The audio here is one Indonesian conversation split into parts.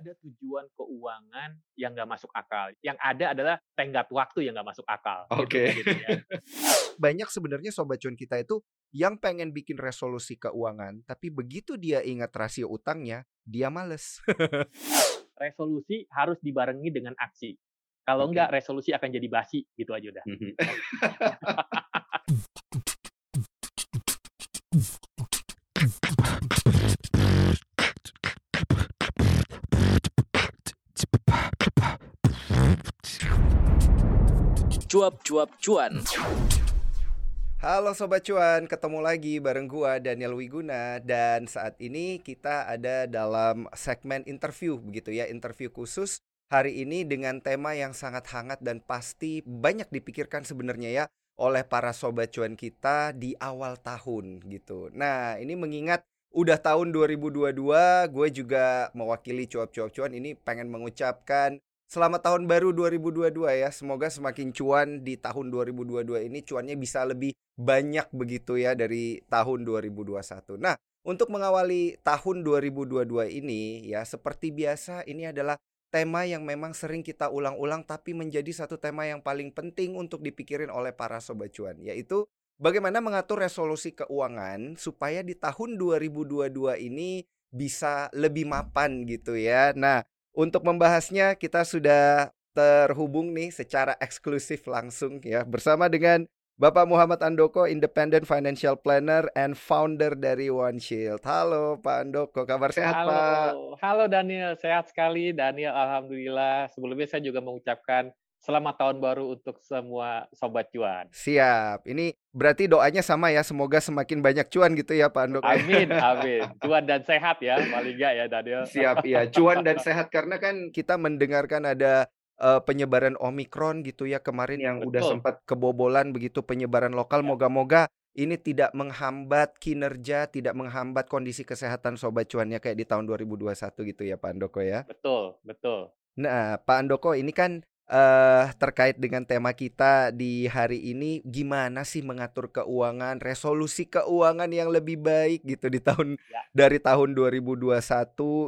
ada tujuan keuangan yang nggak masuk akal. Yang ada adalah tenggat waktu yang nggak masuk akal. Oke. Okay. Gitu, gitu ya. Banyak sebenarnya sobat cuan kita itu yang pengen bikin resolusi keuangan, tapi begitu dia ingat rasio utangnya, dia males. resolusi harus dibarengi dengan aksi. Kalau okay. enggak, resolusi akan jadi basi, gitu aja udah. Cuap-cuap cuan. Halo Sobat Cuan, ketemu lagi bareng gua Daniel Wiguna dan saat ini kita ada dalam segmen interview begitu ya, interview khusus hari ini dengan tema yang sangat hangat dan pasti banyak dipikirkan sebenarnya ya oleh para Sobat Cuan kita di awal tahun gitu. Nah, ini mengingat udah tahun 2022, gue juga mewakili cuap-cuap cuan ini pengen mengucapkan Selamat tahun baru 2022 ya. Semoga semakin cuan di tahun 2022 ini cuannya bisa lebih banyak begitu ya dari tahun 2021. Nah, untuk mengawali tahun 2022 ini ya seperti biasa ini adalah tema yang memang sering kita ulang-ulang tapi menjadi satu tema yang paling penting untuk dipikirin oleh para sobat cuan yaitu bagaimana mengatur resolusi keuangan supaya di tahun 2022 ini bisa lebih mapan gitu ya. Nah, untuk membahasnya kita sudah terhubung nih secara eksklusif langsung ya bersama dengan Bapak Muhammad Andoko, Independent Financial Planner and founder dari One Shield. Halo Pak Andoko, kabar sehat Halo. Pak? Halo Daniel, sehat sekali Daniel, Alhamdulillah. Sebelumnya saya juga mengucapkan Selamat tahun baru untuk semua sobat cuan. Siap. Ini berarti doanya sama ya, semoga semakin banyak cuan gitu ya Pak Andok. Amin, amin. Cuan dan sehat ya, paling enggak ya Daniel. Siap, ya. Cuan dan sehat karena kan kita mendengarkan ada uh, penyebaran Omikron gitu ya kemarin yang Betul. udah sempat kebobolan begitu penyebaran lokal. Ya. Moga-moga ini tidak menghambat kinerja, tidak menghambat kondisi kesehatan sobat cuannya kayak di tahun 2021 gitu ya Pak Andoko ya. Betul, betul. Nah, Pak Andoko ini kan uh, terkait dengan tema kita di hari ini gimana sih mengatur keuangan, resolusi keuangan yang lebih baik gitu di tahun ya. dari tahun 2021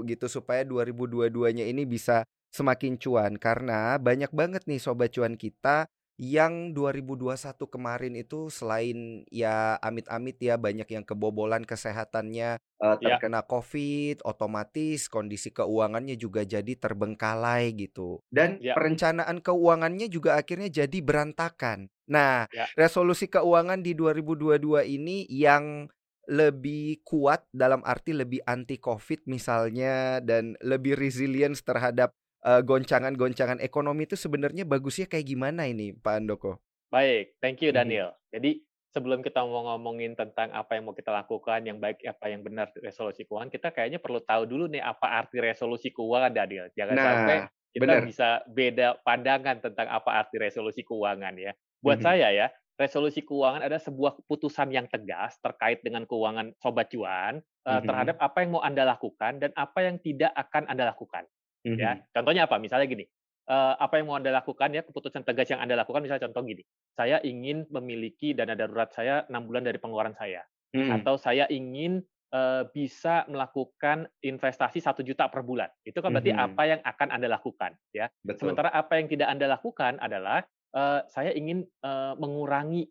gitu supaya 2022-nya ini bisa semakin cuan karena banyak banget nih sobat cuan kita yang 2021 kemarin itu selain ya amit-amit ya banyak yang kebobolan kesehatannya uh, terkena ya. COVID, otomatis kondisi keuangannya juga jadi terbengkalai gitu. Dan ya. perencanaan keuangannya juga akhirnya jadi berantakan. Nah, ya. resolusi keuangan di 2022 ini yang lebih kuat dalam arti lebih anti COVID misalnya dan lebih resilience terhadap uh, goncangan-goncangan ekonomi itu sebenarnya bagusnya kayak gimana ini Pak Andoko? Baik, thank you Daniel. Hmm. Jadi sebelum kita mau ngomongin tentang apa yang mau kita lakukan, yang baik apa yang benar resolusi keuangan, kita kayaknya perlu tahu dulu nih apa arti resolusi keuangan Daniel. Jangan nah, sampai kita bener. bisa beda pandangan tentang apa arti resolusi keuangan ya. Buat hmm. saya ya, resolusi keuangan ada sebuah keputusan yang tegas terkait dengan keuangan sobat cuan mm-hmm. terhadap apa yang mau Anda lakukan dan apa yang tidak akan Anda lakukan. Mm-hmm. Ya, contohnya apa? Misalnya gini, uh, apa yang mau anda lakukan ya keputusan tegas yang anda lakukan misalnya contoh gini, saya ingin memiliki dana darurat saya enam bulan dari pengeluaran saya, mm. atau saya ingin uh, bisa melakukan investasi satu juta per bulan. Itu kan berarti mm-hmm. apa yang akan anda lakukan ya. Betul. Sementara apa yang tidak anda lakukan adalah uh, saya ingin uh, mengurangi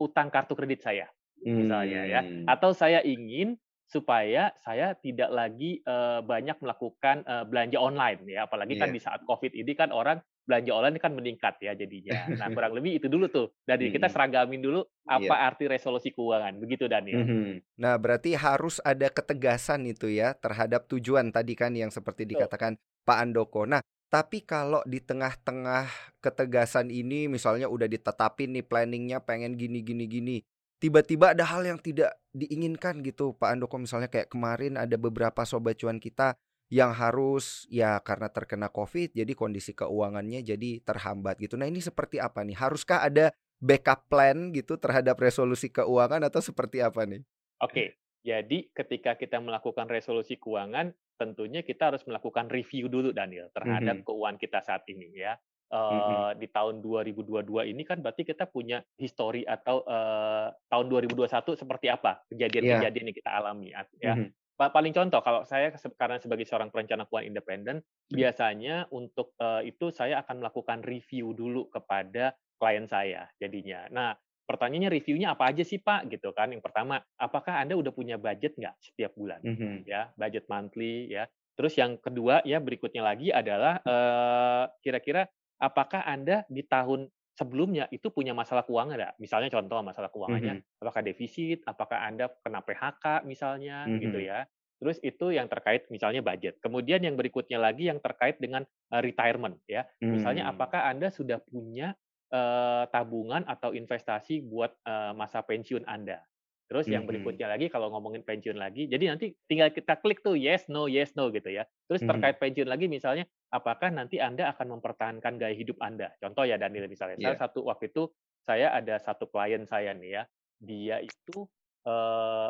utang kartu kredit saya misalnya mm. ya, hmm. atau saya ingin supaya saya tidak lagi uh, banyak melakukan uh, belanja online ya apalagi yeah. kan iya. di saat covid ini kan orang belanja online kan meningkat ya jadinya nah kurang lebih itu dulu tuh dari kita seragamin dulu apa yeah. arti resolusi keuangan begitu Daniel mm -hmm. nah berarti harus ada ketegasan itu ya terhadap tujuan tadi kan yang seperti dikatakan Pak Andoko nah tapi kalau di tengah-tengah ketegasan ini misalnya udah ditetapin nih planningnya pengen gini gini gini tiba-tiba ada hal yang tidak diinginkan gitu Pak Andoko misalnya kayak kemarin ada beberapa sobat cuan kita yang harus ya karena terkena Covid jadi kondisi keuangannya jadi terhambat gitu. Nah, ini seperti apa nih? Haruskah ada backup plan gitu terhadap resolusi keuangan atau seperti apa nih? Oke. Jadi ketika kita melakukan resolusi keuangan, tentunya kita harus melakukan review dulu Daniel terhadap mm -hmm. keuangan kita saat ini ya uh, di tahun 2022 ini kan berarti kita punya histori atau uh, tahun 2021 seperti apa kejadian-kejadian yeah. yang kita alami ya. Mm-hmm. paling contoh kalau saya karena sebagai seorang perencana keuangan independen, hmm. biasanya untuk uh, itu saya akan melakukan review dulu kepada klien saya jadinya. Nah, pertanyaannya reviewnya apa aja sih Pak gitu kan? Yang pertama, apakah Anda udah punya budget nggak setiap bulan? Mm -hmm. Ya, budget monthly ya. Terus yang kedua ya berikutnya lagi adalah uh, kira-kira apakah Anda di tahun sebelumnya itu punya masalah keuangan nggak? Misalnya contoh masalah keuangannya, mm-hmm. apakah defisit, apakah Anda kena PHK misalnya, mm-hmm. gitu ya. Terus itu yang terkait misalnya budget. Kemudian yang berikutnya lagi yang terkait dengan uh, retirement ya. Misalnya hmm. apakah Anda sudah punya uh, tabungan atau investasi buat uh, masa pensiun Anda? Terus yang berikutnya lagi kalau ngomongin pensiun lagi, jadi nanti tinggal kita klik tuh yes no yes no gitu ya. Terus terkait pensiun lagi misalnya apakah nanti Anda akan mempertahankan gaya hidup Anda? Contoh ya Daniel misalnya. Yeah. Saya satu waktu itu saya ada satu klien saya nih ya, dia itu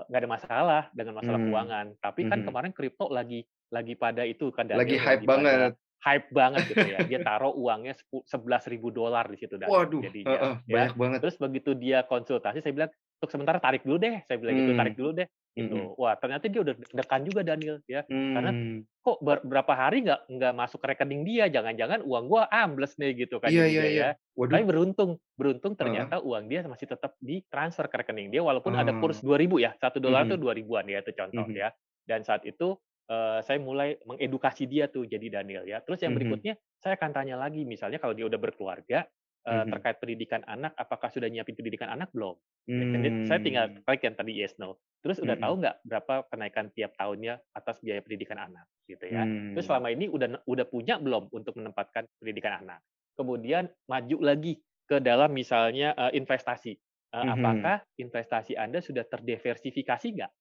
nggak uh, ada masalah dengan masalah hmm. keuangan, tapi kan hmm. kemarin kripto lagi lagi pada itu kan Daniel, lagi hype lagi banget. Hype banget gitu ya. Dia taruh uangnya sebelas ribu dolar di situ Daniel. Waduh, jadinya, uh, uh, ya. banyak banget. Terus begitu dia konsultasi, saya bilang, untuk sementara tarik dulu deh saya bilang gitu tarik hmm. dulu deh gitu hmm. wah ternyata dia udah dekan juga Daniel ya karena hmm. kok berapa hari nggak nggak masuk rekening dia jangan-jangan uang gua ambles nih gitu kan iya, iya, iya. ya Waduh. tapi beruntung beruntung ternyata uh. uang dia masih tetap ditransfer ke rekening dia walaupun uh. ada kurs dua ribu ya satu dolar itu dua ribuan ya itu contoh ya dan saat itu uh, saya mulai mengedukasi dia tuh jadi Daniel ya terus yang berikutnya saya akan tanya lagi misalnya kalau dia udah berkeluarga uh, mm-hmm. terkait pendidikan anak, apakah sudah nyiapin pendidikan anak belum? Mm. Saya tinggal hmm. klik yang tadi yes no. Terus udah mm-hmm. tahu nggak berapa kenaikan tiap tahunnya atas biaya pendidikan anak, gitu ya? Mm. Terus selama ini udah udah punya belum untuk menempatkan pendidikan anak? Kemudian maju lagi ke dalam misalnya uh, investasi. Uh, mm-hmm. Apakah investasi Anda sudah terdiversifikasi nggak?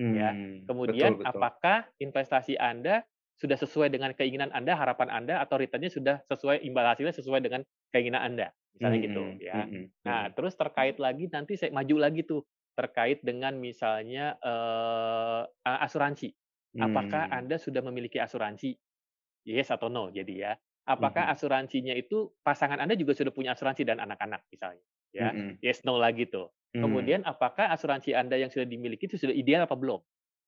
Mm. Ya. Hmm, Kemudian betul, betul. apakah investasi Anda sudah sesuai dengan keinginan Anda, harapan Anda, atau returnnya sudah sesuai imbal hasilnya sesuai dengan keinginan Anda, misalnya gitu ya. Nah, terus terkait lagi nanti saya maju lagi tuh terkait dengan misalnya uh, asuransi. Apakah Anda sudah memiliki asuransi? Yes atau no? Jadi ya, apakah asuransinya itu pasangan Anda juga sudah punya asuransi dan anak-anak misalnya? Ya, yes no lagi tuh. Kemudian apakah asuransi Anda yang sudah dimiliki itu sudah ideal apa belum?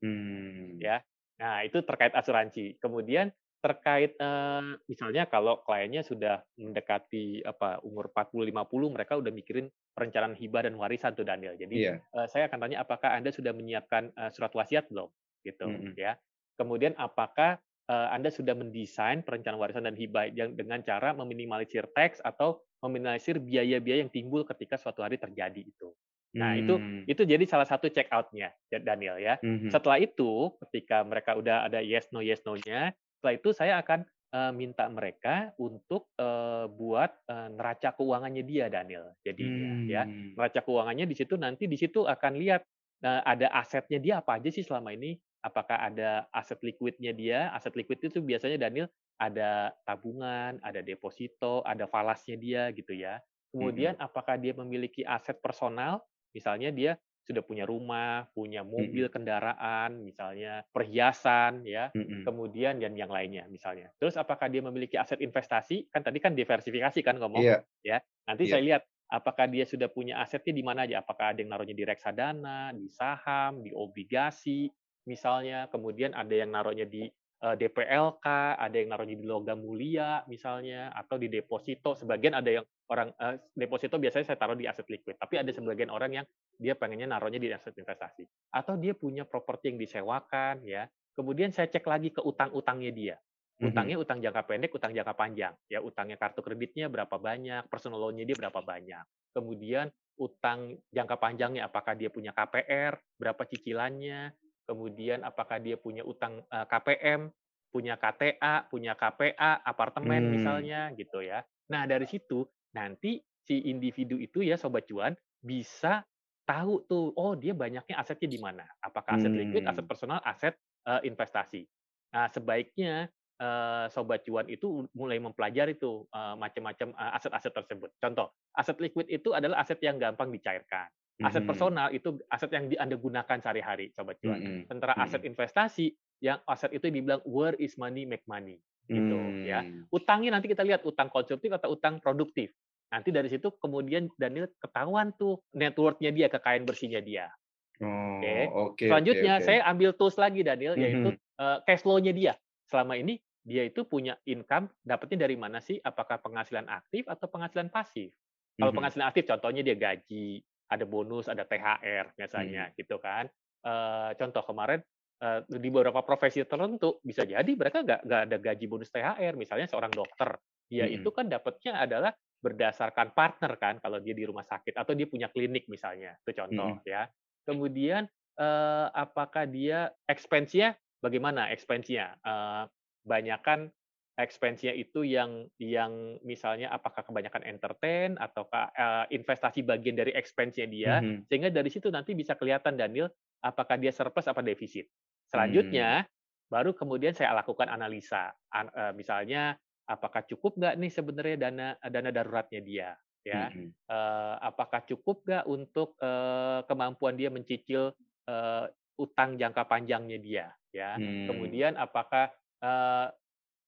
Hmm. Ya, Nah, itu terkait asuransi. Kemudian terkait eh, misalnya kalau kliennya sudah mendekati apa umur 40 50 mereka udah mikirin perencanaan hibah dan warisan tuh Daniel. Jadi yeah. eh, saya akan tanya apakah Anda sudah menyiapkan eh, surat wasiat belum gitu mm -hmm. ya. Kemudian apakah eh, Anda sudah mendesain perencanaan warisan dan hibah yang dengan cara meminimalisir teks atau meminimalisir biaya-biaya yang timbul ketika suatu hari terjadi itu. Nah, hmm. itu itu jadi salah satu check out-nya Daniel ya. Hmm. Setelah itu ketika mereka udah ada yes no yes no-nya, setelah itu saya akan uh, minta mereka untuk uh, buat uh, neraca keuangannya dia Daniel. Jadinya ya. hmm. ya. Neraca keuangannya di situ nanti di situ akan lihat uh, ada asetnya dia apa aja sih selama ini? Apakah ada aset liquidnya dia? Aset liquid itu biasanya Daniel ada tabungan, ada deposito, ada falasnya dia gitu ya. Kemudian hmm. apakah dia memiliki aset personal Misalnya dia sudah punya rumah, punya mobil, mm -hmm. kendaraan, misalnya perhiasan, ya, mm -hmm. kemudian dan yang lainnya, misalnya. Terus apakah dia memiliki aset investasi? Kan tadi kan diversifikasi kan ngomong, yeah. ya. Nanti yeah. saya lihat apakah dia sudah punya asetnya di mana aja? Apakah ada yang naruhnya di reksadana, di saham, di obligasi, misalnya. Kemudian ada yang naruhnya di eh, DPLK, ada yang naruhnya di logam mulia misalnya, atau di deposito. Sebagian ada yang orang uh, deposito biasanya saya taruh di aset liquid, tapi ada sebagian orang yang dia pengennya naruhnya di aset investasi. Atau dia punya properti yang disewakan, ya. Kemudian saya cek lagi ke utang-utangnya dia. Mhm. Utangnya utang jangka pendek, utang jangka panjang. Ya, utangnya kartu kreditnya berapa banyak, personal loan-nya dia berapa banyak. Kemudian utang jangka panjangnya apakah dia punya KPR, berapa cicilannya, kemudian apakah dia punya utang uh, eh, KPM, punya KTA, punya KPA, apartemen hmm. misalnya gitu ya. Nah, dari situ nanti si individu itu ya sobat cuan bisa tahu tuh oh dia banyaknya asetnya di mana. Apakah aset hmm. liquid, aset personal, aset uh, investasi. Nah, sebaiknya uh, sobat cuan itu mulai mempelajari tuh uh, macam-macam uh, aset-aset tersebut. Contoh, aset liquid itu adalah aset yang gampang dicairkan. Aset hmm. personal itu aset yang di Anda gunakan sehari-hari, sobat cuan. Mm-hmm. Sementara mm-hmm. aset investasi yang aset itu dibilang where is money make money gitu mm. ya. Utangnya nanti kita lihat utang konsumtif atau utang produktif. Nanti dari situ kemudian Daniel ketahuan tuh networknya dia, kekayaan bersihnya dia. Oh, oke. Okay, Selanjutnya okay, okay. saya ambil tools lagi Daniel, mm-hmm. yaitu uh, cash flow-nya dia. Selama ini dia itu punya income dapatnya dari mana sih? Apakah penghasilan aktif atau penghasilan pasif? Kalau mm-hmm. penghasilan aktif contohnya dia gaji, ada bonus, ada THR biasanya mm-hmm. gitu kan. Uh, contoh kemarin uh, di beberapa profesi tertentu bisa jadi mereka nggak nggak ada gaji bonus THR. Misalnya seorang dokter, dia mm-hmm. itu kan dapatnya adalah berdasarkan partner kan kalau dia di rumah sakit atau dia punya klinik misalnya itu contoh mm-hmm. ya Kemudian uh, apakah dia expense-nya bagaimana expense-nya? Uh, banyakan expense-nya itu yang yang misalnya apakah kebanyakan entertain ataukah uh, investasi bagian dari expense-nya dia mm -hmm. sehingga dari situ nanti bisa kelihatan Daniel apakah dia surplus apa defisit. Selanjutnya mm. baru kemudian saya lakukan analisa uh, misalnya apakah cukup nggak nih sebenarnya dana dana daruratnya dia ya mm-hmm. uh, apakah cukup nggak untuk uh, kemampuan dia mencicil uh, utang jangka panjangnya dia ya mm. kemudian apakah uh,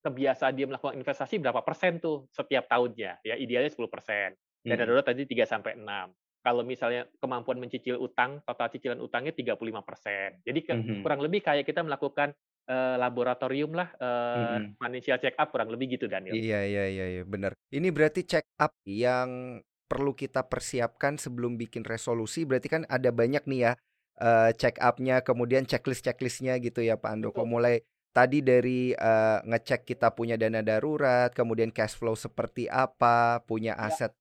kebiasaan dia melakukan investasi berapa persen tuh setiap tahunnya ya idealnya 10 persen dan mm. darurat tadi 3 sampai 6 kalau misalnya kemampuan mencicil utang total cicilan utangnya 35 persen jadi ke, mm-hmm. kurang lebih kayak kita melakukan uh, laboratorium lah, uh, mm-hmm. financial check up kurang lebih gitu Daniel. Iya iya iya iya, benar. Ini berarti check up yang perlu kita persiapkan sebelum bikin resolusi, berarti kan ada banyak nih ya, uh, check up-nya, kemudian checklist-checklistnya gitu ya Pak Andoko. Betul. Mulai tadi dari, uh, ngecek kita punya dana darurat, kemudian cash flow seperti apa, punya ya. aset,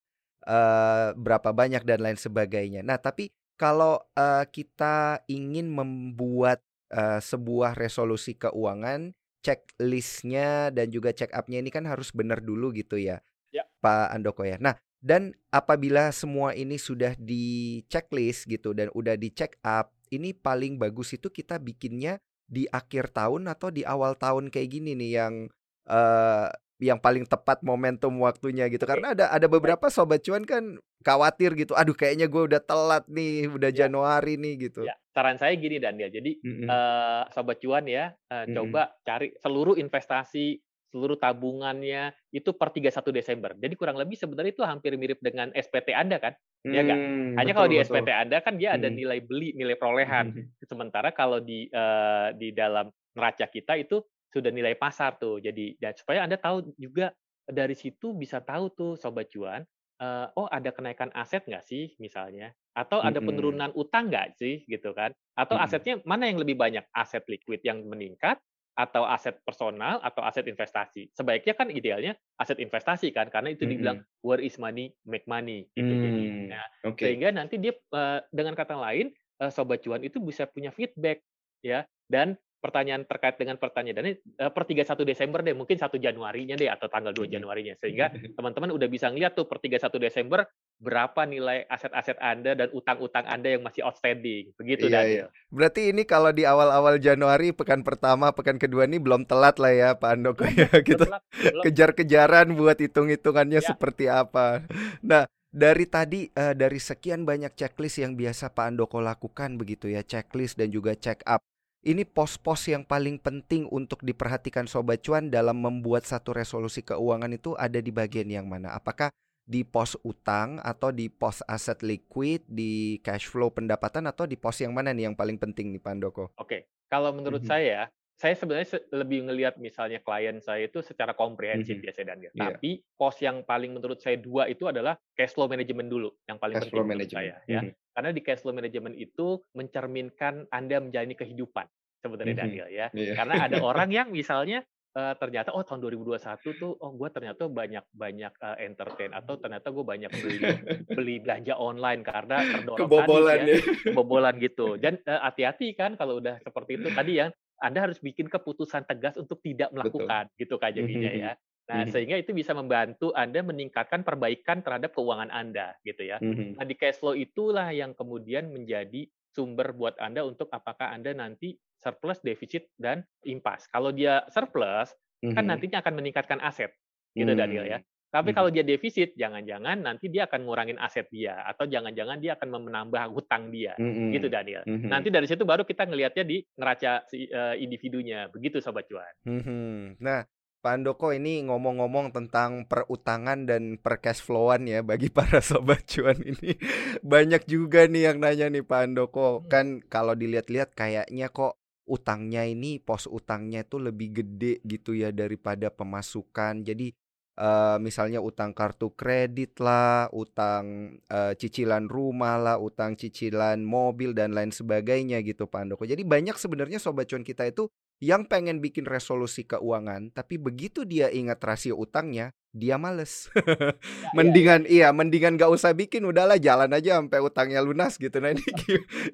uh, berapa banyak dan lain sebagainya. Nah tapi kalau, uh, kita ingin membuat uh, sebuah resolusi keuangan, checklistnya dan juga check upnya ini kan harus benar dulu gitu ya, ya. Pak Andoko ya. Nah, dan apabila semua ini sudah di checklist gitu dan udah di check up, ini paling bagus itu kita bikinnya di akhir tahun atau di awal tahun kayak gini nih yang uh, yang paling tepat momentum waktunya gitu karena ada ada beberapa sobat cuan kan khawatir gitu aduh kayaknya gue udah telat nih udah ya. Januari nih gitu ya. saran saya gini dan ya jadi mm -hmm. uh, sobat cuan ya uh, mm -hmm. coba cari seluruh investasi seluruh tabungannya itu per 31 Desember. Jadi kurang lebih sebenarnya itu hampir mirip dengan SPT Anda kan? Hmm, ya kan? Hanya betul, kalau di betul. SPT Anda kan dia ada nilai beli, nilai perolehan. Hmm. Sementara kalau di uh, di dalam neraca kita itu sudah nilai pasar tuh. Jadi dan supaya Anda tahu juga dari situ bisa tahu tuh sobat cuan, uh, oh ada kenaikan aset nggak sih misalnya, atau ada penurunan utang nggak sih gitu kan? Atau asetnya mana yang lebih banyak, aset liquid yang meningkat atau aset personal atau aset investasi. Sebaiknya kan idealnya aset investasi kan karena itu dibilang where is money make money gitu mm, Nah, okay. sehingga nanti dia uh, dengan kata lain uh, sobat cuan itu bisa punya feedback ya dan pertanyaan terkait dengan pertanyaan ini uh, per 31 Desember deh, mungkin 1 Januarinya deh atau tanggal 2 Januarinya. Sehingga teman-teman udah bisa ngeliat tuh per 31 Desember berapa nilai aset-aset Anda dan utang-utang Anda yang masih outstanding. Begitu iya. Iya. Berarti ini kalau di awal-awal Januari, pekan pertama, pekan kedua ini belum telat lah ya Pak Andoko ya. Kita kejar-kejaran buat hitung-hitungannya ya. seperti apa. Nah, dari tadi uh, dari sekian banyak checklist yang biasa Pak Andoko lakukan begitu ya, checklist dan juga check up ini pos-pos yang paling penting untuk diperhatikan Sobat Cuan dalam membuat satu resolusi keuangan itu ada di bagian yang mana? Apakah di pos utang atau di pos aset liquid, di cash flow pendapatan atau di pos yang mana nih yang paling penting nih Pandoko? Oke, kalau menurut mm -hmm. saya, saya sebenarnya lebih ngelihat misalnya klien saya itu secara komprehensif mm -hmm. biasanya dan yeah. Tapi pos yang paling menurut saya dua itu adalah cash flow management dulu, yang paling cash penting menurut saya ya. Mm -hmm. Karena di cash flow management itu mencerminkan Anda menjalani kehidupan sebenarnya mm -hmm. Daniel ya. Yeah. Karena ada orang yang misalnya uh, ternyata oh tahun 2021 tuh oh gue ternyata banyak banyak uh, entertain atau ternyata gue banyak beli beli belanja online karena terdorong kebobolan tadi ya, ya. kebobolan gitu. Dan hati hati-hati kan kalau udah seperti itu tadi yang anda harus bikin keputusan tegas untuk tidak melakukan Betul. gitu kan jadinya ya. Nah, sehingga itu bisa membantu Anda meningkatkan perbaikan terhadap keuangan Anda gitu ya. Nah, di cash flow itulah yang kemudian menjadi sumber buat Anda untuk apakah Anda nanti surplus, defisit, dan impas. Kalau dia surplus, mm-hmm. kan nantinya akan meningkatkan aset, gitu mm-hmm. Daniel ya. Tapi mm-hmm. kalau dia defisit, jangan-jangan nanti dia akan ngurangin aset dia, atau jangan-jangan dia akan menambah hutang dia, mm-hmm. gitu Daniel. Mm-hmm. Nanti dari situ baru kita ngelihatnya di neraca si, uh, individunya, begitu Sobat Cuan. Mm-hmm. Nah, Pak Andoko ini ngomong-ngomong tentang perutangan dan per cash flowan ya bagi para sobat cuan ini banyak juga nih yang nanya nih Pak Andoko hmm. kan kalau dilihat-lihat kayaknya kok utangnya ini pos utangnya itu lebih gede gitu ya daripada pemasukan jadi uh, misalnya utang kartu kredit lah utang uh, cicilan rumah lah utang cicilan mobil dan lain sebagainya gitu Pak Andoko jadi banyak sebenarnya sobat cuan kita itu yang pengen bikin resolusi keuangan, tapi begitu dia ingat rasio utangnya, dia males. Ya, mendingan ya, ya. iya, mendingan gak usah bikin, udahlah jalan aja sampai utangnya lunas gitu. Nah ini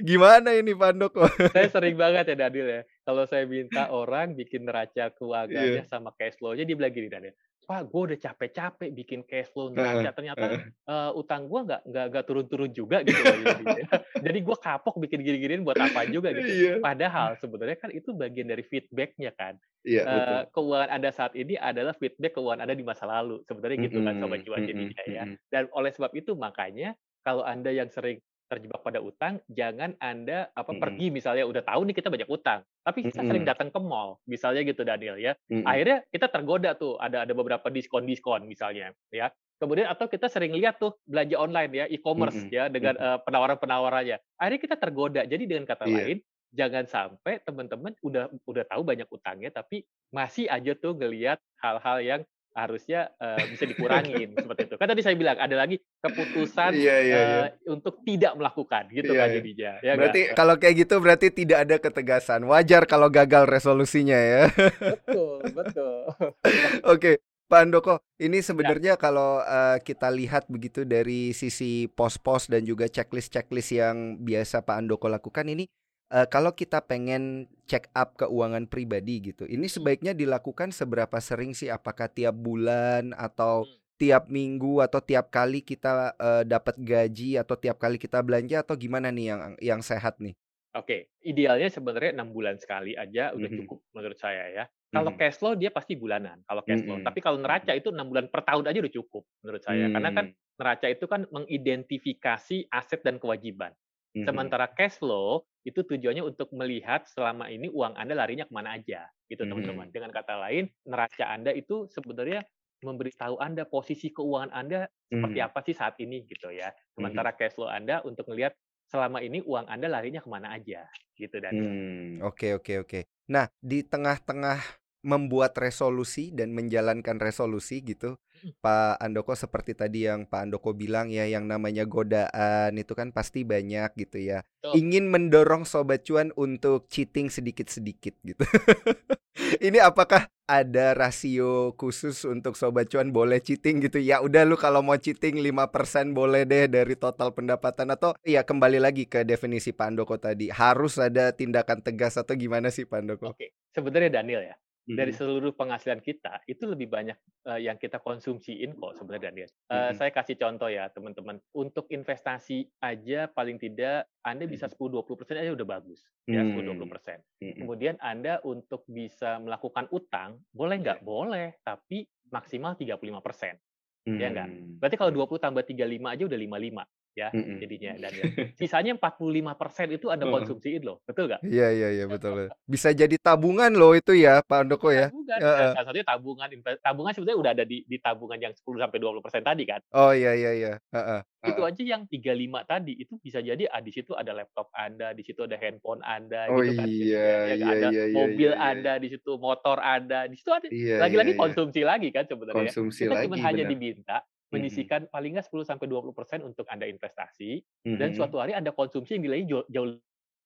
gimana ini Pandoko? saya sering banget ya Daniel ya. Kalau saya minta orang bikin neraca keuangannya yeah. sama cash flow-nya, dia bilang gini Daniel. Pak, gue udah capek-capek bikin cash flow neraca, ternyata uh, utang gue nggak nggak turun-turun juga gitu. gitu ya. Jadi gue kapok bikin gini-giniin buat apa juga gitu. Yeah. Padahal sebenarnya kan itu bagian dari feedbacknya kan. Yeah, iya, uh, keuangan Anda saat ini adalah feedback keuangan Anda di masa lalu. Sebenarnya gitu kan sobat cuan jadinya ya. Dan oleh sebab itu makanya kalau Anda yang sering terjebak pada utang, jangan Anda apa hmm. pergi misalnya udah tahu nih kita banyak utang, tapi kita hmm. sering datang ke mall, misalnya gitu Daniel ya. Hmm. Akhirnya kita tergoda tuh ada ada beberapa diskon-diskon misalnya ya. Kemudian atau kita sering lihat tuh belanja online ya, e-commerce hmm. ya dengan uh, penawaran-penawarannya. Akhirnya kita tergoda. Jadi dengan kata yeah. lain, jangan sampai teman-teman udah udah tahu banyak utangnya tapi masih aja tuh ngelihat hal-hal yang harusnya uh, bisa dikurangin seperti itu. Kan tadi saya bilang ada lagi keputusan yeah, yeah, uh, untuk tidak melakukan gitu yeah, kan iya. jadinya. Ya berarti gak? kalau kayak gitu berarti tidak ada ketegasan. Wajar kalau gagal resolusinya ya. betul, betul. Oke. okay. Pak Andoko, ini sebenarnya ya. kalau uh, kita lihat begitu dari sisi pos-pos dan juga checklist-checklist yang biasa Pak Andoko lakukan ini uh, kalau kita pengen check up keuangan pribadi gitu, ini hmm. sebaiknya dilakukan seberapa sering sih? Apakah tiap bulan atau hmm. tiap minggu atau tiap kali kita uh, dapat gaji atau tiap kali kita belanja atau gimana nih yang yang sehat nih? Oke, idealnya sebenarnya enam bulan sekali aja udah mm-hmm. cukup menurut saya ya. Kalau mm-hmm. cash flow dia pasti bulanan kalau cash flow. Mm-hmm. Tapi kalau neraca itu enam bulan per tahun aja udah cukup menurut saya. Mm-hmm. Karena kan neraca itu kan mengidentifikasi aset dan kewajiban. Mm-hmm. Sementara cash flow itu tujuannya untuk melihat selama ini uang Anda larinya ke mana aja, gitu teman-teman. Dengan kata lain, neraca Anda itu sebenarnya memberitahu Anda posisi keuangan Anda seperti mm-hmm. apa sih saat ini, gitu ya. Sementara cash flow Anda untuk melihat selama ini uang Anda larinya ke mana aja, gitu dan. Hmm, oke oke oke. Nah, di tengah-tengah membuat resolusi dan menjalankan resolusi gitu. Pak Andoko seperti tadi yang Pak Andoko bilang ya yang namanya godaan itu kan pasti banyak gitu ya. Tuh. Ingin mendorong sobat cuan untuk cheating sedikit-sedikit gitu. Ini apakah ada rasio khusus untuk sobat cuan boleh cheating gitu ya udah lu kalau mau cheating 5% boleh deh dari total pendapatan atau ya kembali lagi ke definisi Pak Andoko tadi harus ada tindakan tegas atau gimana sih Pak Andoko? Oke, sebenarnya Daniel ya dari seluruh penghasilan kita itu lebih banyak uh, yang kita konsumsiin kok sebenarnya Daniel. Uh, Saya kasih contoh ya teman-teman. Untuk investasi aja paling tidak Anda bisa 10-20% aja udah bagus ya 10-20%. Kemudian Anda untuk bisa melakukan utang boleh nggak? Iya. Boleh, tapi maksimal 35%. Hmm. Ya enggak? Berarti kalau 20 tambah 35 aja udah 55 ya mm-hmm. jadinya dan ya. sisanya 45% itu Anda konsumsiin loh. Betul nggak? Iya iya iya betul. Bisa jadi tabungan loh itu ya Pak Andoko ya. Tabungan. Ya, salah satunya tabungan tabungan sebetulnya udah ada di, di tabungan yang 10 sampai 20% tadi kan. Oh iya iya iya. Uh-uh. Itu aja yang 35 tadi itu bisa jadi ah, di situ ada laptop Anda, di situ ada handphone Anda oh, gitu kan. Iya, ya, iya, ada iya, mobil iya, Anda di situ, motor ada, di situ ada iya, lagi-lagi iya, konsumsi iya. lagi kan sebenarnya. Konsumsi Kita lagi. cuma hanya diminta menyisikan mm-hmm. paling nggak 10 sampai 20% untuk Anda investasi mm-hmm. dan suatu hari Anda konsumsi yang nilainya jauh, jauh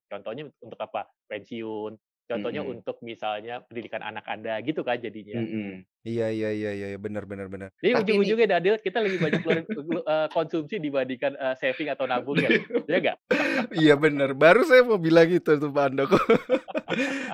contohnya untuk apa? pensiun, contohnya mm-hmm. untuk misalnya pendidikan anak Anda gitu kan jadinya. Mm-hmm. Iya iya iya iya benar benar benar. Jadi ujung-ujungnya Dadil kita lebih banyak keluarin uh, konsumsi dibandingkan uh, saving atau nabung ya. Iya enggak? iya benar. Baru saya mau bilang gitu tuh Pak Andoko.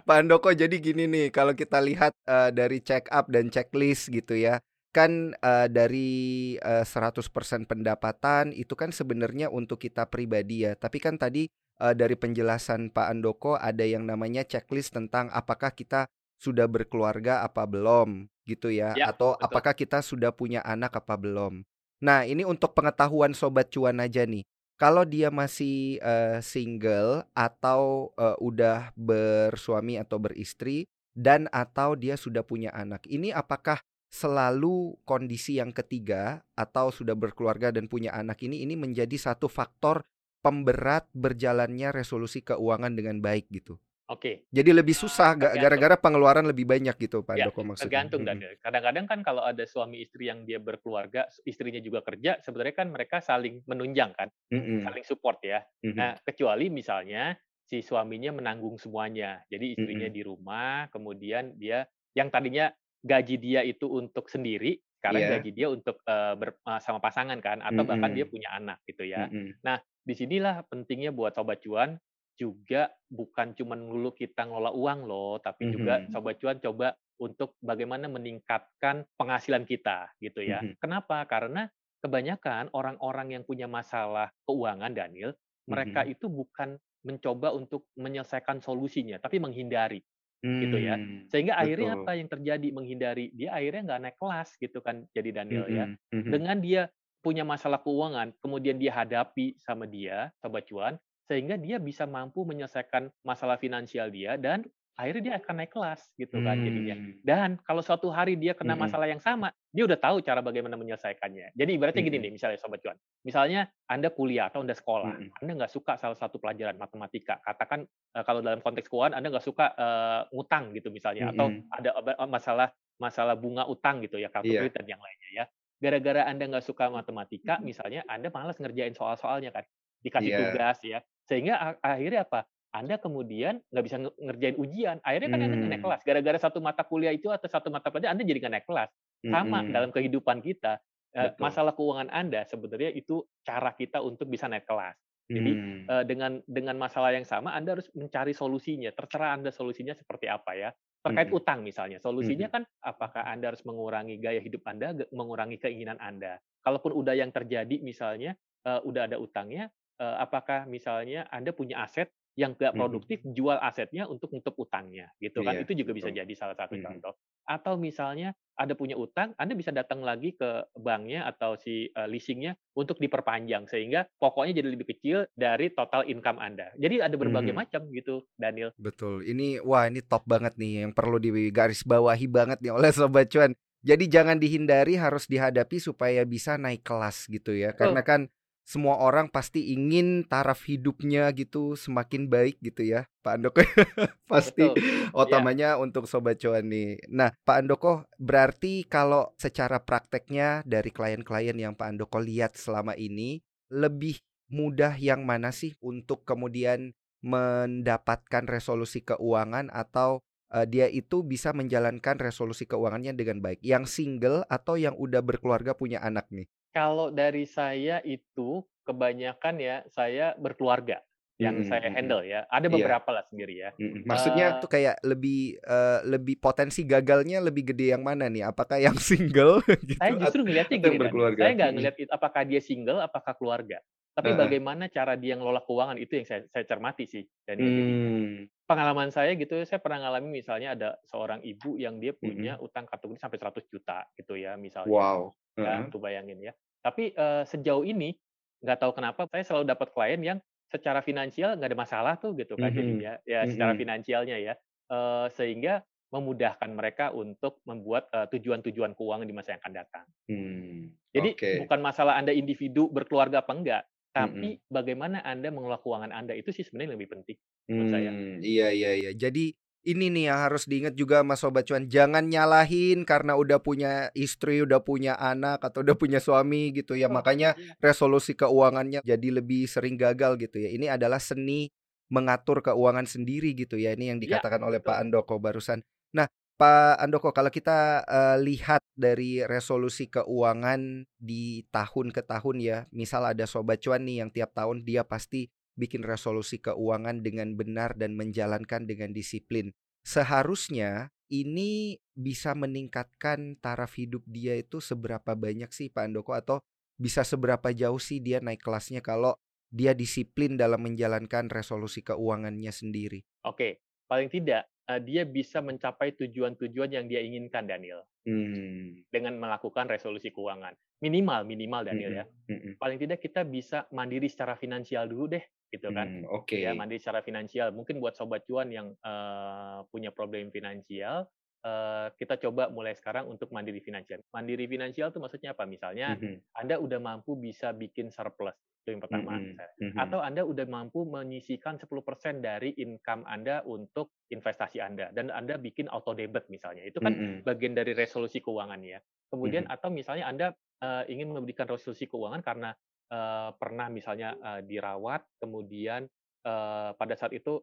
Pak Andoko jadi gini nih kalau kita lihat uh, dari check up dan checklist gitu ya kan uh, dari uh, 100% pendapatan itu kan sebenarnya untuk kita pribadi ya. Tapi kan tadi uh, dari penjelasan Pak Andoko ada yang namanya checklist tentang apakah kita sudah berkeluarga apa belum gitu ya, ya atau betul. apakah kita sudah punya anak apa belum. Nah, ini untuk pengetahuan sobat cuan aja nih. Kalau dia masih uh, single atau uh, udah bersuami atau beristri, dan atau dia sudah punya anak. Ini apakah selalu kondisi yang ketiga atau sudah berkeluarga dan punya anak ini ini menjadi satu faktor pemberat berjalannya resolusi keuangan dengan baik gitu. Oke. Jadi lebih susah gara-gara pengeluaran lebih banyak gitu Pak ya, Doko maksudnya. Tergantung dan kadang-kadang kan kalau ada suami istri yang dia berkeluarga, istrinya juga kerja, sebenarnya kan mereka saling menunjang kan, mm saling support ya. Mm. Nah kecuali misalnya si suaminya menanggung semuanya, jadi istrinya mm di rumah, kemudian dia yang tadinya gaji dia itu untuk sendiri, sekarang yeah. gaji dia untuk uh, ber, uh, sama pasangan kan, atau mm -hmm. bahkan dia punya anak gitu ya. Mm -hmm. Nah di sinilah pentingnya buat sobat cuan juga bukan cuma dulu kita ngelola uang loh, tapi mm -hmm. juga sobat cuan coba untuk bagaimana meningkatkan penghasilan kita gitu ya. Mm -hmm. Kenapa? Karena kebanyakan orang-orang yang punya masalah keuangan Daniel, mereka mm -hmm. itu bukan mencoba untuk menyelesaikan solusinya, tapi menghindari hmm, gitu ya. Hmm, Sehingga betul. akhirnya apa yang terjadi menghindari dia akhirnya nggak naik kelas gitu kan jadi Daniel mm -hmm. ya. Mm -hmm. Dengan dia punya masalah keuangan, kemudian dia hadapi sama dia, sobat cuan, sehingga dia bisa mampu menyelesaikan masalah finansial dia dan akhirnya dia akan naik kelas gitu kan jadinya. Hmm. Dan kalau suatu hari dia kena masalah yang sama, dia udah tahu cara bagaimana menyelesaikannya. Jadi ibaratnya gini nih, misalnya sobat cuan. Misalnya Anda kuliah atau Anda sekolah, Anda nggak suka salah satu pelajaran matematika. Katakan uh, kalau dalam konteks keuangan Anda nggak suka uh, ngutang gitu misalnya, atau ada masalah masalah bunga utang gitu ya, kartu iya. kredit dan yang lainnya ya. Gara-gara Anda nggak suka matematika, misalnya Anda malas ngerjain soal-soalnya kan, dikasih yeah. tugas ya sehingga akhirnya apa? Anda kemudian nggak bisa ngerjain ujian. Akhirnya kan hmm. Anda naik kelas. Gara-gara satu mata kuliah itu atau satu mata pelajaran Anda jadi nggak naik kelas. Sama hmm. dalam kehidupan kita. Eh, Betul. Masalah keuangan Anda sebenarnya itu cara kita untuk bisa naik kelas. Jadi hmm. uh, dengan dengan masalah yang sama Anda harus mencari solusinya. Terserah Anda solusinya seperti apa ya. Terkait hmm. utang misalnya, solusinya hmm. kan apakah Anda harus mengurangi gaya hidup Anda, mengurangi keinginan Anda. Kalaupun udah yang terjadi misalnya uh, udah ada utangnya, uh, apakah misalnya Anda punya aset yang nggak produktif, hmm. jual asetnya untuk nutup utangnya, gitu kan? Iya, itu juga betul. bisa jadi salah satu hmm. contoh. Atau misalnya ada punya utang, Anda bisa datang lagi ke banknya atau si uh, leasingnya untuk diperpanjang sehingga pokoknya jadi lebih kecil dari total income Anda. Jadi ada berbagai hmm. macam gitu, Daniel. Betul. Ini wah ini top banget nih yang perlu digaris bawahi banget nih oleh sobat cuan. Jadi jangan dihindari, harus dihadapi supaya bisa naik kelas gitu ya. Karena kan semua orang pasti ingin taraf hidupnya gitu semakin baik gitu ya Pak Andoko pasti Betul. utamanya yeah. untuk sobat cuan nih. Nah Pak Andoko berarti kalau secara prakteknya dari klien-klien yang Pak Andoko lihat selama ini lebih mudah yang mana sih untuk kemudian mendapatkan resolusi keuangan atau uh, dia itu bisa menjalankan resolusi keuangannya dengan baik. Yang single atau yang udah berkeluarga punya anak nih? Kalau dari saya itu kebanyakan ya saya berkeluarga yang hmm, saya handle ya. Ada iya. beberapa iya. lah sendiri ya. Hmm, maksudnya uh, tuh kayak lebih uh, lebih potensi gagalnya lebih gede yang mana nih? Apakah yang single? gitu, saya justru ngelihatnya gini. Berkeluarga. Saya nggak ngelihat apakah dia single, apakah keluarga. Tapi uh. bagaimana cara dia ngelola keuangan itu yang saya, saya cermati sih. Dan hmm. pengalaman saya gitu, saya pernah ngalami misalnya ada seorang ibu yang dia punya hmm. utang kartu kredit sampai 100 juta gitu ya misalnya. Wow. Ya, uh. tuh bayangin ya. Tapi uh, sejauh ini nggak tahu kenapa saya selalu dapat klien yang secara finansial nggak ada masalah tuh gitu kan mm -hmm. jadinya ya mm -hmm. secara finansialnya ya uh, sehingga memudahkan mereka untuk membuat tujuan-tujuan keuangan di masa yang akan datang. Hmm, Jadi okay. bukan masalah anda individu berkeluarga apa enggak, tapi -hmm. bagaimana anda mengelola keuangan anda itu sih sebenarnya lebih penting menurut hmm, saya. Iya iya iya. Jadi ini nih yang harus diingat juga Mas Sobat Cuan. Jangan nyalahin karena udah punya istri, udah punya anak Atau udah punya suami gitu ya. Makanya iya. resolusi keuangannya jadi lebih sering gagal gitu ya. Ini adalah seni mengatur keuangan sendiri gitu ya. Ini yang iya, dikatakan ya, oleh Pak Andoko barusan. Nah Pak Andoko kalau kita uh, lihat dari resolusi keuangan di tahun ke tahun ya Misal ada Sobat Cuan nih yang tiap tahun dia pasti bikin resolusi keuangan dengan benar dan menjalankan dengan disiplin. Seharusnya ini bisa meningkatkan taraf hidup dia itu seberapa banyak sih Pak Andoko atau bisa seberapa jauh sih dia naik kelasnya kalau dia disiplin dalam menjalankan resolusi keuangannya sendiri. Oke, paling tidak uh, dia bisa mencapai tujuan-tujuan yang dia inginkan, Daniel. Hmm. Dengan melakukan resolusi keuangan. Minimal, minimal Daniel ya. Hmm. Paling tidak kita bisa mandiri secara finansial dulu deh, gitu kan. Hmm, Oke. Okay. Ya, mandiri secara finansial. Mungkin buat sobat cuan yang uh, punya problem finansial, uh, kita coba mulai sekarang untuk mandiri finansial. Mandiri finansial itu maksudnya apa? Misalnya, hmm. Anda udah mampu bisa bikin surplus itu yang pertama. Mm-hmm. Atau Anda udah mampu menyisikan 10% dari income Anda untuk investasi Anda dan Anda bikin auto debit misalnya. Itu kan mm-hmm. bagian dari resolusi keuangan ya. Kemudian mm-hmm. atau misalnya Anda uh, ingin memberikan resolusi keuangan karena uh, pernah misalnya uh, dirawat kemudian uh, pada saat itu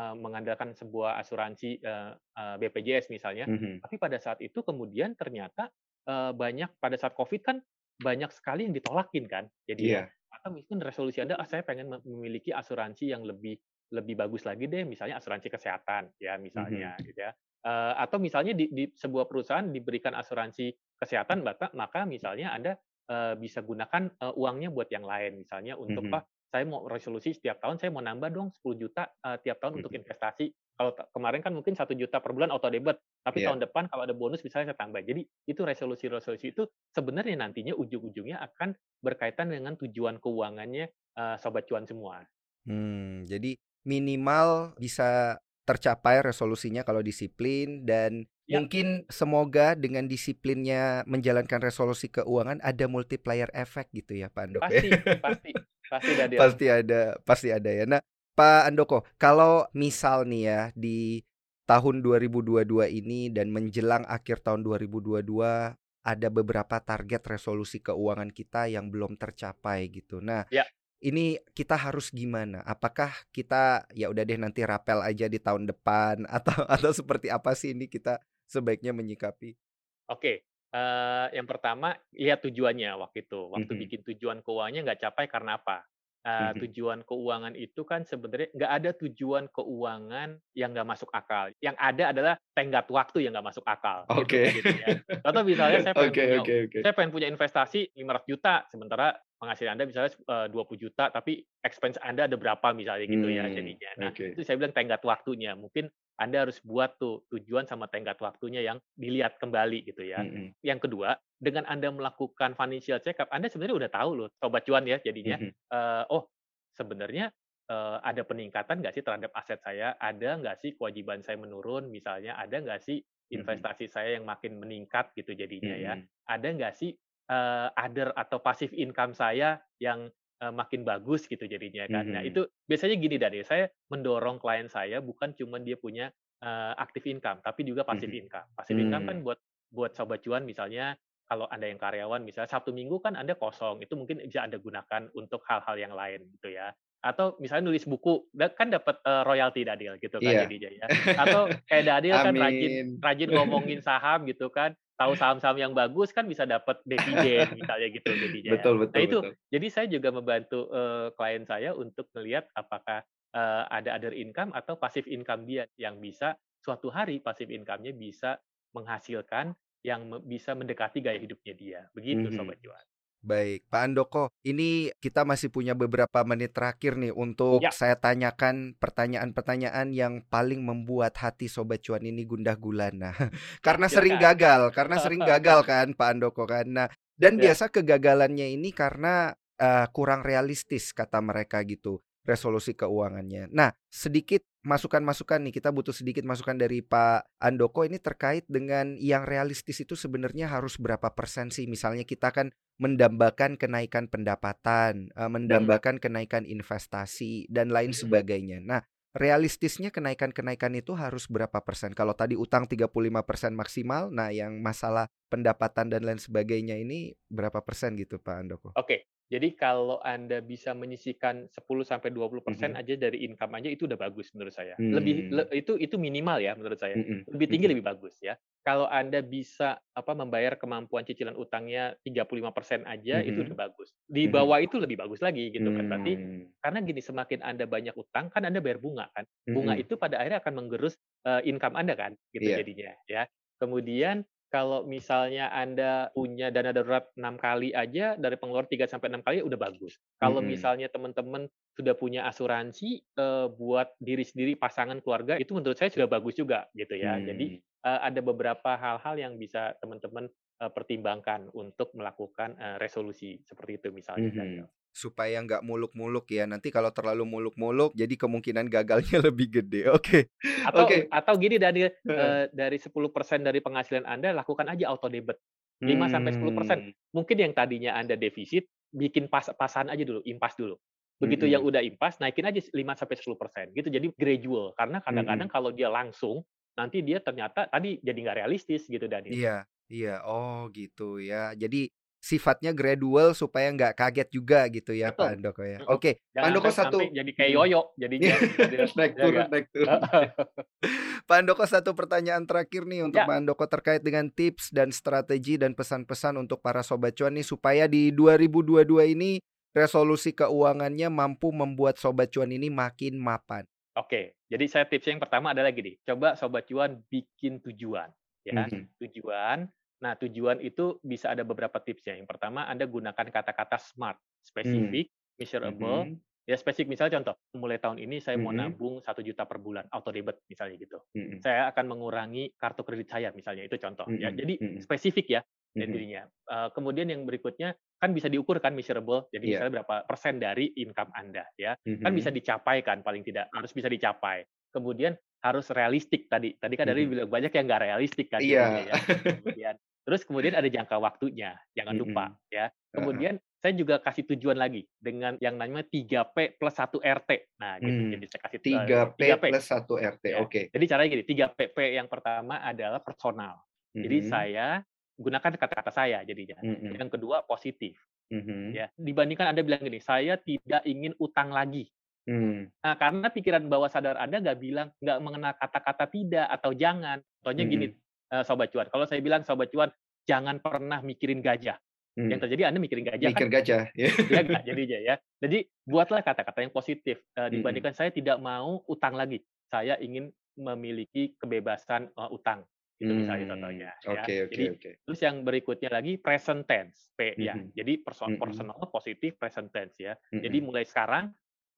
uh, mengandalkan sebuah asuransi uh, uh, BPJS misalnya. Mm-hmm. Tapi pada saat itu kemudian ternyata uh, banyak pada saat Covid kan banyak sekali yang ditolakin kan. Jadi yeah atau mungkin resolusi Anda, ah, saya pengen memiliki asuransi yang lebih lebih bagus lagi deh, misalnya asuransi kesehatan, ya misalnya, mm-hmm. gitu ya. Uh, atau misalnya di, di sebuah perusahaan diberikan asuransi kesehatan, maka, maka misalnya Anda uh, bisa gunakan uh, uangnya buat yang lain, misalnya untuk mm-hmm. saya mau resolusi setiap tahun saya mau nambah dong 10 juta uh, tiap tahun mm-hmm. untuk investasi kalau kemarin kan mungkin satu juta per bulan auto debit, tapi yeah. tahun depan kalau ada bonus misalnya saya tambah. Jadi itu resolusi-resolusi itu sebenarnya nantinya ujung-ujungnya akan berkaitan dengan tujuan keuangannya uh, sobat cuan semua. Hmm, jadi minimal bisa tercapai resolusinya kalau disiplin dan ya. mungkin semoga dengan disiplinnya menjalankan resolusi keuangan ada multiplier efek gitu ya Pak Andok. Pasti, ya? pasti, pasti ada. Pasti ada, pasti ada ya. Nah, Pak Andoko, kalau misal nih ya di tahun 2022 ini dan menjelang akhir tahun 2022 ada beberapa target resolusi keuangan kita yang belum tercapai gitu. Nah, ya. ini kita harus gimana? Apakah kita ya udah deh nanti rapel aja di tahun depan atau atau seperti apa sih ini kita sebaiknya menyikapi? Oke, uh, yang pertama lihat tujuannya waktu itu. Waktu mm -hmm. bikin tujuan keuangannya nggak capai karena apa? Uh, tujuan keuangan itu kan sebenarnya nggak ada tujuan keuangan yang nggak masuk akal. Yang ada adalah tenggat waktu yang nggak masuk akal. Gitu Oke. Okay. Gitu, ya. Atau misalnya saya pengen okay, punya, okay, okay. saya pengen punya investasi 500 juta, sementara penghasilan Anda misalnya uh, 20 juta, tapi expense Anda ada berapa misalnya gitu ya hmm, ya jadinya. Nah okay. itu saya bilang tenggat waktunya. Mungkin anda harus buat tuh tujuan sama tenggat waktunya yang dilihat kembali gitu ya. Mm-hmm. Yang kedua, dengan Anda melakukan financial check up, Anda sebenarnya udah tahu loh, sobat cuan ya jadinya. Mm-hmm. Uh, oh, sebenarnya uh, ada peningkatan nggak sih terhadap aset saya? Ada nggak sih kewajiban saya menurun? Misalnya, ada nggak sih investasi mm-hmm. saya yang makin meningkat gitu jadinya mm-hmm. ya? Ada nggak sih uh, other atau passive income saya yang makin bagus gitu jadinya kan. Mm-hmm. Nah itu biasanya gini Dani, saya mendorong klien saya bukan cuma dia punya uh, active income, tapi juga passive mm-hmm. income. Passive mm-hmm. income kan buat buat sobat cuan misalnya kalau anda yang karyawan misalnya Sabtu Minggu kan anda kosong itu mungkin bisa anda gunakan untuk hal-hal yang lain gitu ya atau misalnya nulis buku kan dapat uh, royalti Daniel gitu kan yeah. jadinya ya atau kayak Daniel kan rajin rajin ngomongin saham gitu kan tahu saham-saham yang bagus kan bisa dapat dividen misalnya gitu jadinya. Ya. Betul betul. Nah itu betul. jadi saya juga membantu uh, klien saya untuk melihat apakah uh, ada other income atau passive income dia yang bisa suatu hari passive income-nya bisa menghasilkan yang bisa mendekati gaya hidupnya dia. Begitu mm -hmm. sobat cuan. Baik, Pak Andoko, ini kita masih punya beberapa menit terakhir nih untuk ya. saya tanyakan pertanyaan-pertanyaan yang paling membuat hati sobat cuan ini gundah gulana. karena sering gagal, karena sering gagal kan Pak Andoko kan. Nah, dan ya. biasa kegagalannya ini karena uh, kurang realistis kata mereka gitu resolusi keuangannya. Nah, sedikit masukan-masukan nih, kita butuh sedikit masukan dari Pak Andoko ini terkait dengan yang realistis itu sebenarnya harus berapa persen sih? Misalnya kita kan mendambakan kenaikan pendapatan, eh, mendambakan kenaikan investasi dan lain sebagainya. Nah, realistisnya kenaikan-kenaikan itu harus berapa persen? Kalau tadi utang 35 persen maksimal, nah yang masalah pendapatan dan lain sebagainya ini berapa persen gitu Pak Andoko? Oke, jadi kalau Anda bisa menyisihkan 10 sampai 20% persen mm -hmm. aja dari income aja itu udah bagus menurut saya. Mm. Lebih le, itu itu minimal ya menurut saya. Mm -hmm. Lebih tinggi mm -hmm. lebih bagus ya. Kalau Anda bisa apa membayar kemampuan cicilan utangnya 35% aja mm -hmm. itu udah bagus. Di bawah mm -hmm. itu lebih bagus lagi gitu kan. Berarti karena gini semakin Anda banyak utang kan Anda bayar bunga kan. Bunga mm -hmm. itu pada akhirnya akan menggerus uh, income Anda kan gitu yeah. jadinya ya. Kemudian kalau misalnya Anda punya dana darurat enam kali aja dari pengeluaran 3 sampai enam kali udah bagus. Kalau Mhm. misalnya teman-teman sudah punya asuransi eh, buat diri sendiri, pasangan, keluarga, itu menurut saya sudah bagus juga gitu ya. Jadi Hmm. eh, ada beberapa hal-hal yang bisa teman-teman eh, pertimbangkan untuk melakukan resolusi seperti itu misalnya. Daniel. Supaya nggak muluk-muluk ya. Nanti kalau terlalu muluk-muluk, jadi kemungkinan gagalnya lebih gede. Oke. Atau Oke. atau gini Daniel, Heeh. eh, dari 10% dari penghasilan Anda lakukan aja auto debit. 5 sampai 10%. Hmm. Mungkin yang tadinya Anda defisit, bikin pas pasan aja dulu, impas dulu. Begitu yang Mhm. udah impas, naikin aja 5 sampai 10%, gitu. Jadi gradual, karena kadang-kadang Mhm. kalau dia langsung, nanti dia ternyata tadi jadi nggak realistis gitu, Daniel. Iya, iya. Oh, gitu ya. Jadi sifatnya gradual supaya nggak kaget juga gitu ya, Pak Betul. Handoko ya. Mhm. Oke, Pak Jangan Handoko sampai satu jadi kayak mhm. yoyo jadinya, Daniel, Naik ya turun nggak? naik turun. Pak Handoko satu pertanyaan terakhir nih untuk Ya. Pak Handoko terkait dengan tips dan strategi dan pesan-pesan untuk para sobat cuan nih supaya di 2022 ini resolusi keuangannya mampu membuat sobat cuan ini makin mapan. Oke, jadi saya tips yang pertama adalah gini, coba sobat cuan bikin tujuan, ya. Mhm. Tujuan. Nah, tujuan itu bisa ada beberapa tipsnya. Yang pertama, Anda gunakan kata-kata SMART, Hmm. spesifik, measurable, Mhm. ya spesifik. Misalnya contoh, mulai tahun ini saya mau Mhm. nabung 1 juta per bulan, auto debit misalnya gitu. Mhm. Saya akan mengurangi kartu kredit saya misalnya, itu contoh ya. Mhm, Jadi mhm. spesifik ya Mhm. intinya. Eee, kemudian yang berikutnya kan bisa diukur kan measurable, jadi Iya. misalnya berapa persen dari income Anda ya. Kan bisa Mhm. dicapai kan paling tidak, harus bisa dicapai. Kemudian harus realistik tadi. Tadi kan dari Mhm. bilang banyak yang nggak realistik kan Iya. jadinya ya. Kemudian terus kemudian ada jangka waktunya, jangan lupa Mhm. ya. Kemudian saya juga kasih tujuan lagi dengan yang namanya 3P plus 1 RT. Nah, gitu. Hmm. Jadi saya kasih 3P 3P. plus 1 RT. Ya. Oke. Jadi caranya gini, 3P. P yang pertama adalah personal. Jadi Mhm. saya gunakan kata-kata saya jadinya. Mhm. Yang kedua positif, Mhm. ya. Dibandingkan Anda bilang gini, "Saya tidak ingin utang lagi." Hmm. Nah, karena pikiran bawah sadar Anda nggak bilang nggak mengenal kata-kata tidak atau jangan. Contohnya gini, Mhm. eee, sobat cuan, kalau saya bilang, "Sobat cuan, jangan pernah mikirin gajah." Hmm. Yang terjadi Anda mikirin gajah kan? Mikir gajah. Ya. Nggak jadinya ya. Jadi buatlah kata-kata yang positif, Mhm. dibandingkan saya tidak mau utang lagi, saya ingin memiliki kebebasan, eee, utang. Itu misalnya Hmm. contohnya ya. Oke oke Jadi oke. terus yang berikutnya lagi present tense, P ya. Mhm. Jadi perso Mhm. personal, positif, present tense ya. Jadi Mhm. mulai sekarang,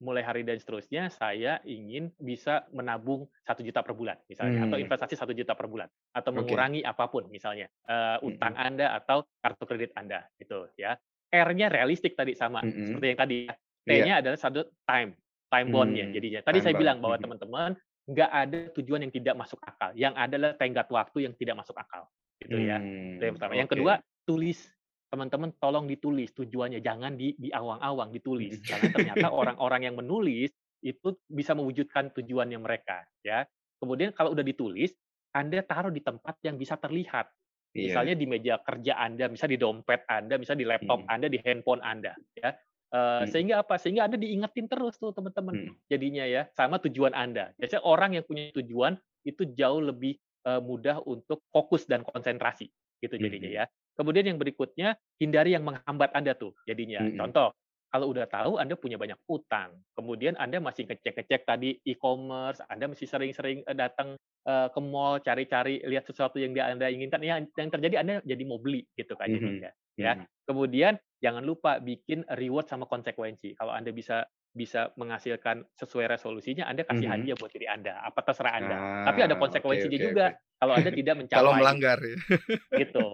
mulai hari dan seterusnya saya ingin bisa menabung 1 juta per bulan misalnya, atau Hmm. investasi 1 juta per bulan, atau mengurangi apa pun misalnya, eee, utang Mhm. Anda atau kartu kredit Anda gitu ya. R-nya realistik tadi sama Mhm. seperti yang tadi ya. Iya. T-nya adalah satu time, time bound-nya Hmm. jadinya. Tadi Time saya bound. bilang bahwa Mhm. teman-teman nggak ada tujuan yang tidak masuk akal, yang ada adalah tenggat waktu yang tidak masuk akal, gitu ya. Itu yang Hmm. pertama. Yang Oke. kedua, tulis. Teman-teman tolong ditulis tujuannya, jangan di di awang-awang, ditulis. Mhm. Karena ternyata orang-orang yang menulis itu bisa mewujudkan tujuannya mereka ya. Kemudian kalau udah ditulis, Anda taruh di tempat yang bisa terlihat. Iya. Misalnya di meja kerja Anda, misalnya di dompet Anda, misalnya di laptop Mhm. Anda, di handphone Anda ya. Eee, Mhm. sehingga apa? Sehingga Anda diingetin terus tuh teman-teman jadinya ya, sama tujuan Anda. Biasanya orang yang punya tujuan itu jauh lebih, eee, mudah untuk fokus dan konsentrasi gitu jadinya ya. Kemudian yang berikutnya, hindari yang menghambat Anda tuh jadinya. Mhm. Contoh, kalau udah tahu Anda punya banyak utang, kemudian Anda masih ngecek-ngecek tadi e-commerce, Anda masih sering-sering, eee, datang, eee, ke mall cari-cari lihat sesuatu yang Anda inginkan, ya yang terjadi Anda jadi mau beli gitu kan Mhm. jadinya ya. Mhm. Kemudian jangan lupa bikin reward sama konsekuensi. Kalau Anda bisa bisa menghasilkan sesuai resolusinya, Anda kasih Mhm. hadiah buat diri Anda, apa terserah Anda. Tapi ada Ah, konsekuensinya oke juga oke. kalau Anda tidak mencapai. Kalau melanggar ya. Gitu.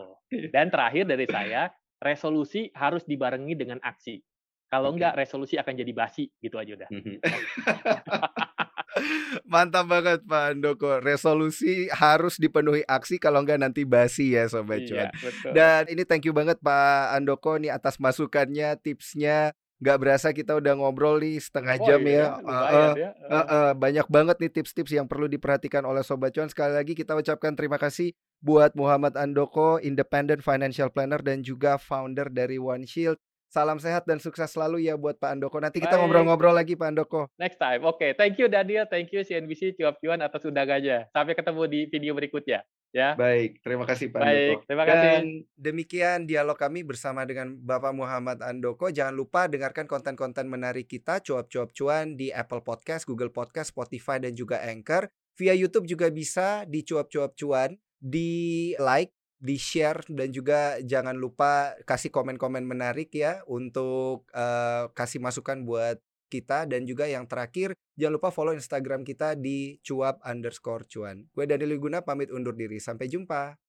Dan terakhir dari saya, resolusi harus dibarengi dengan aksi. Kalau Oke. enggak, resolusi akan jadi basi, gitu aja udah. Mhm. Mantap banget Pak Handoko. Resolusi harus dipenuhi aksi kalau enggak nanti basi ya Sobat Cuan. Iya, betul. Dan ini thank you banget Pak Andoko nih atas masukannya, tipsnya. Nggak berasa kita udah ngobrol nih setengah Oh jam iya ya. Heeh, ya, heeh. heeh. Banyak banget nih tips-tips yang perlu diperhatikan oleh Sobat Cuan. Sekali lagi kita ucapkan terima kasih buat Muhammad Andoko, Independent Financial Planner dan juga founder dari One Shield. Salam sehat dan sukses selalu ya buat Pak Andoko. Nanti kita ngobrol-ngobrol lagi Pak Andoko. Next time. Oke, thank you Daniel, thank you CNBC Cuap-Cuan atas undangannya. Sampai ketemu di video berikutnya ya. Baik, terima kasih Pak Baik, Andoko. terima kasih. Dan demikian dialog kami bersama dengan Bapak Muhammad Andoko. Jangan lupa dengarkan konten-konten menarik kita cuap-cuap cuan di Apple Podcast, Google Podcast, Spotify dan juga Anchor. Via YouTube juga bisa di cuap-cuap cuan, di like, di share dan juga jangan lupa kasih komen-komen menarik ya untuk uh, kasih masukan buat kita dan juga yang terakhir jangan lupa follow Instagram kita di cuap underscore cuan. Gue Daniel Guna pamit undur diri. Sampai jumpa.